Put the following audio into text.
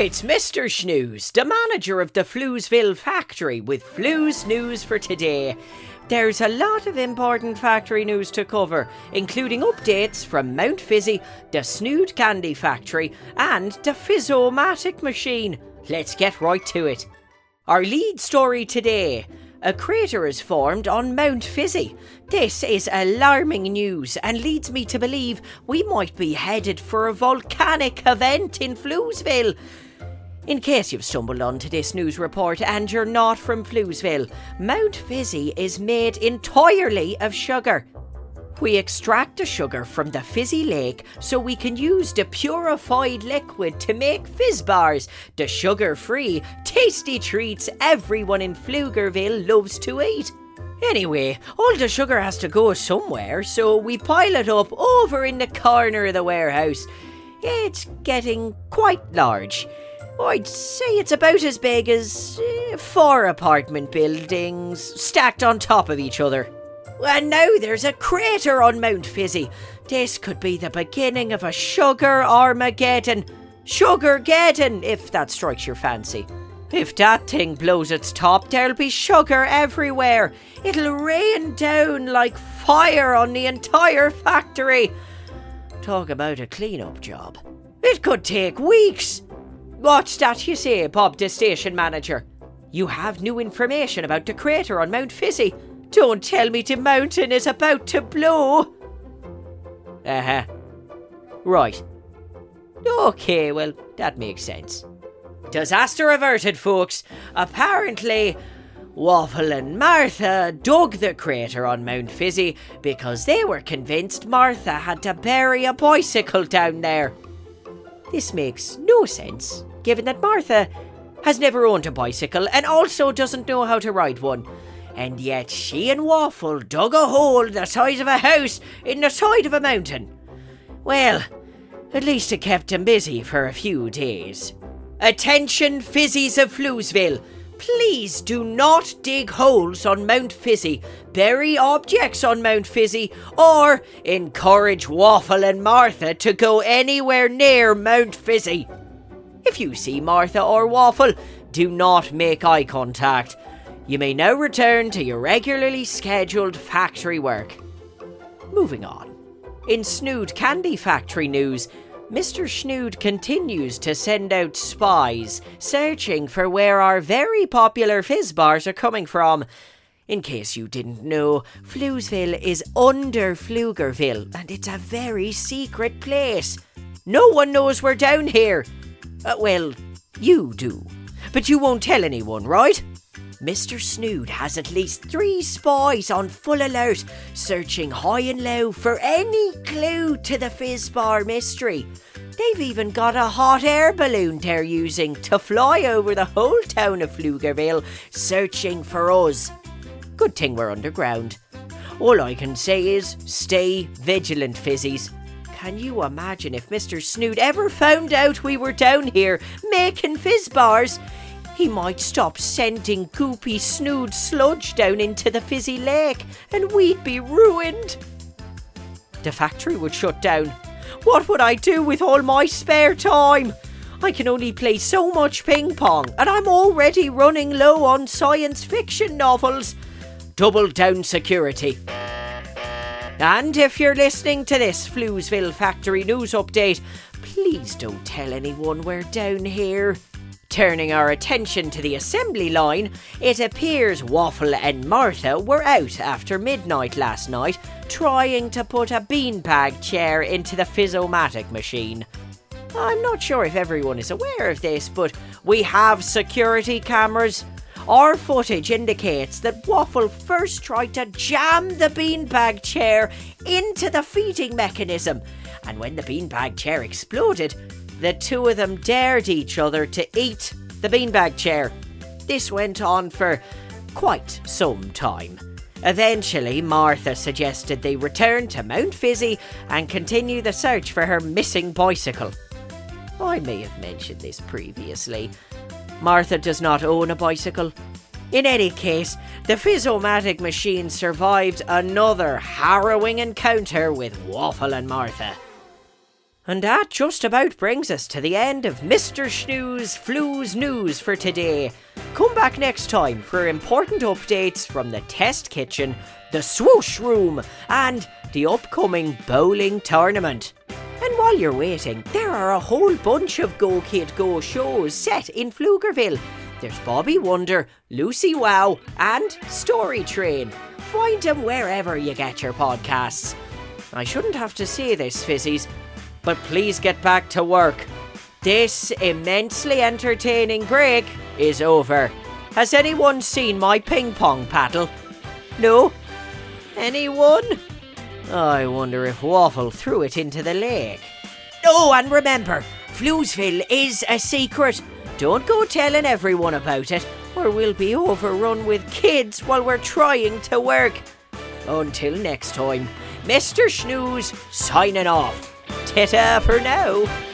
It's Mr. Snooze, the manager of the Floozeville factory, with Flues news for today. There's a lot of important factory news to cover, including updates from Mount Fizzy, the Snood Candy Factory, and the Fizzomatic machine. Let's get right to it. Our lead story today a crater is formed on Mount Fizzy. This is alarming news and leads me to believe we might be headed for a volcanic event in Floozeville. In case you've stumbled onto this news report and you're not from Floozeville, Mount Fizzy is made entirely of sugar. We extract the sugar from the fizzy lake so we can use the purified liquid to make fizz bars, the sugar free, tasty treats everyone in Pflugerville loves to eat. Anyway, all the sugar has to go somewhere, so we pile it up over in the corner of the warehouse. It's getting quite large. I'd say it's about as big as uh, four apartment buildings stacked on top of each other. And now there's a crater on Mount Fizzy. This could be the beginning of a sugar Armageddon. sugar Sugargeddon, if that strikes your fancy. If that thing blows its top, there'll be sugar everywhere. It'll rain down like fire on the entire factory. Talk about a clean-up job. It could take weeks. What's that you say, Bob, the station manager? You have new information about the crater on Mount Fizzy. Don't tell me the mountain is about to blow. Uh huh. Right. Okay, well, that makes sense. Disaster averted, folks. Apparently, Waffle and Martha dug the crater on Mount Fizzy because they were convinced Martha had to bury a bicycle down there. This makes no sense, given that Martha has never owned a bicycle and also doesn't know how to ride one and yet she and Waffle dug a hole the size of a house in the side of a mountain. Well, at least it kept them busy for a few days. Attention, fizzies of Floozeville! Please do not dig holes on Mount Fizzy, bury objects on Mount Fizzy, or encourage Waffle and Martha to go anywhere near Mount Fizzy. If you see Martha or Waffle, do not make eye contact you may now return to your regularly scheduled factory work. Moving on. In Snood Candy Factory news, Mr. Snood continues to send out spies searching for where our very popular fizz bars are coming from. In case you didn't know, Floozeville is under Pflugerville and it's a very secret place. No one knows we're down here. Uh, well, you do. But you won't tell anyone, right? Mr. Snood has at least three spies on full alert, searching high and low for any clue to the Fizzbar mystery. They've even got a hot air balloon they're using to fly over the whole town of Pflugerville, searching for us. Good thing we're underground. All I can say is stay vigilant, fizzies. Can you imagine if Mr. Snood ever found out we were down here making fizz bars? He might stop sending goopy snood sludge down into the fizzy lake and we'd be ruined. The factory would shut down. What would I do with all my spare time? I can only play so much ping pong, and I'm already running low on science fiction novels. Double down security. And if you're listening to this Floozeville Factory News update, please don't tell anyone we're down here. Turning our attention to the assembly line, it appears Waffle and Martha were out after midnight last night trying to put a beanbag chair into the Fizzomatic machine. I'm not sure if everyone is aware of this, but we have security cameras. Our footage indicates that Waffle first tried to jam the beanbag chair into the feeding mechanism, and when the beanbag chair exploded, the two of them dared each other to eat the beanbag chair. This went on for quite some time. Eventually, Martha suggested they return to Mount Fizzy and continue the search for her missing bicycle. I may have mentioned this previously. Martha does not own a bicycle. In any case, the Fizzomatic machine survived another harrowing encounter with Waffle and Martha. And that just about brings us to the end of Mr. Schnoo's Flu's News for today. Come back next time for important updates from the test kitchen, the swoosh room, and the upcoming bowling tournament. And while you're waiting, there are a whole bunch of Go Kid Go shows set in Pflugerville. There's Bobby Wonder, Lucy Wow, and Story Train. Find them wherever you get your podcasts. I shouldn't have to say this, Fizzies, but please get back to work. This immensely entertaining break is over. Has anyone seen my ping pong paddle? No? Anyone? I wonder if Waffle threw it into the lake. Oh, and remember, Floozeville is a secret. Don't go telling everyone about it, or we'll be overrun with kids while we're trying to work. Until next time, Mr. Schnooze signing off. Ta for now.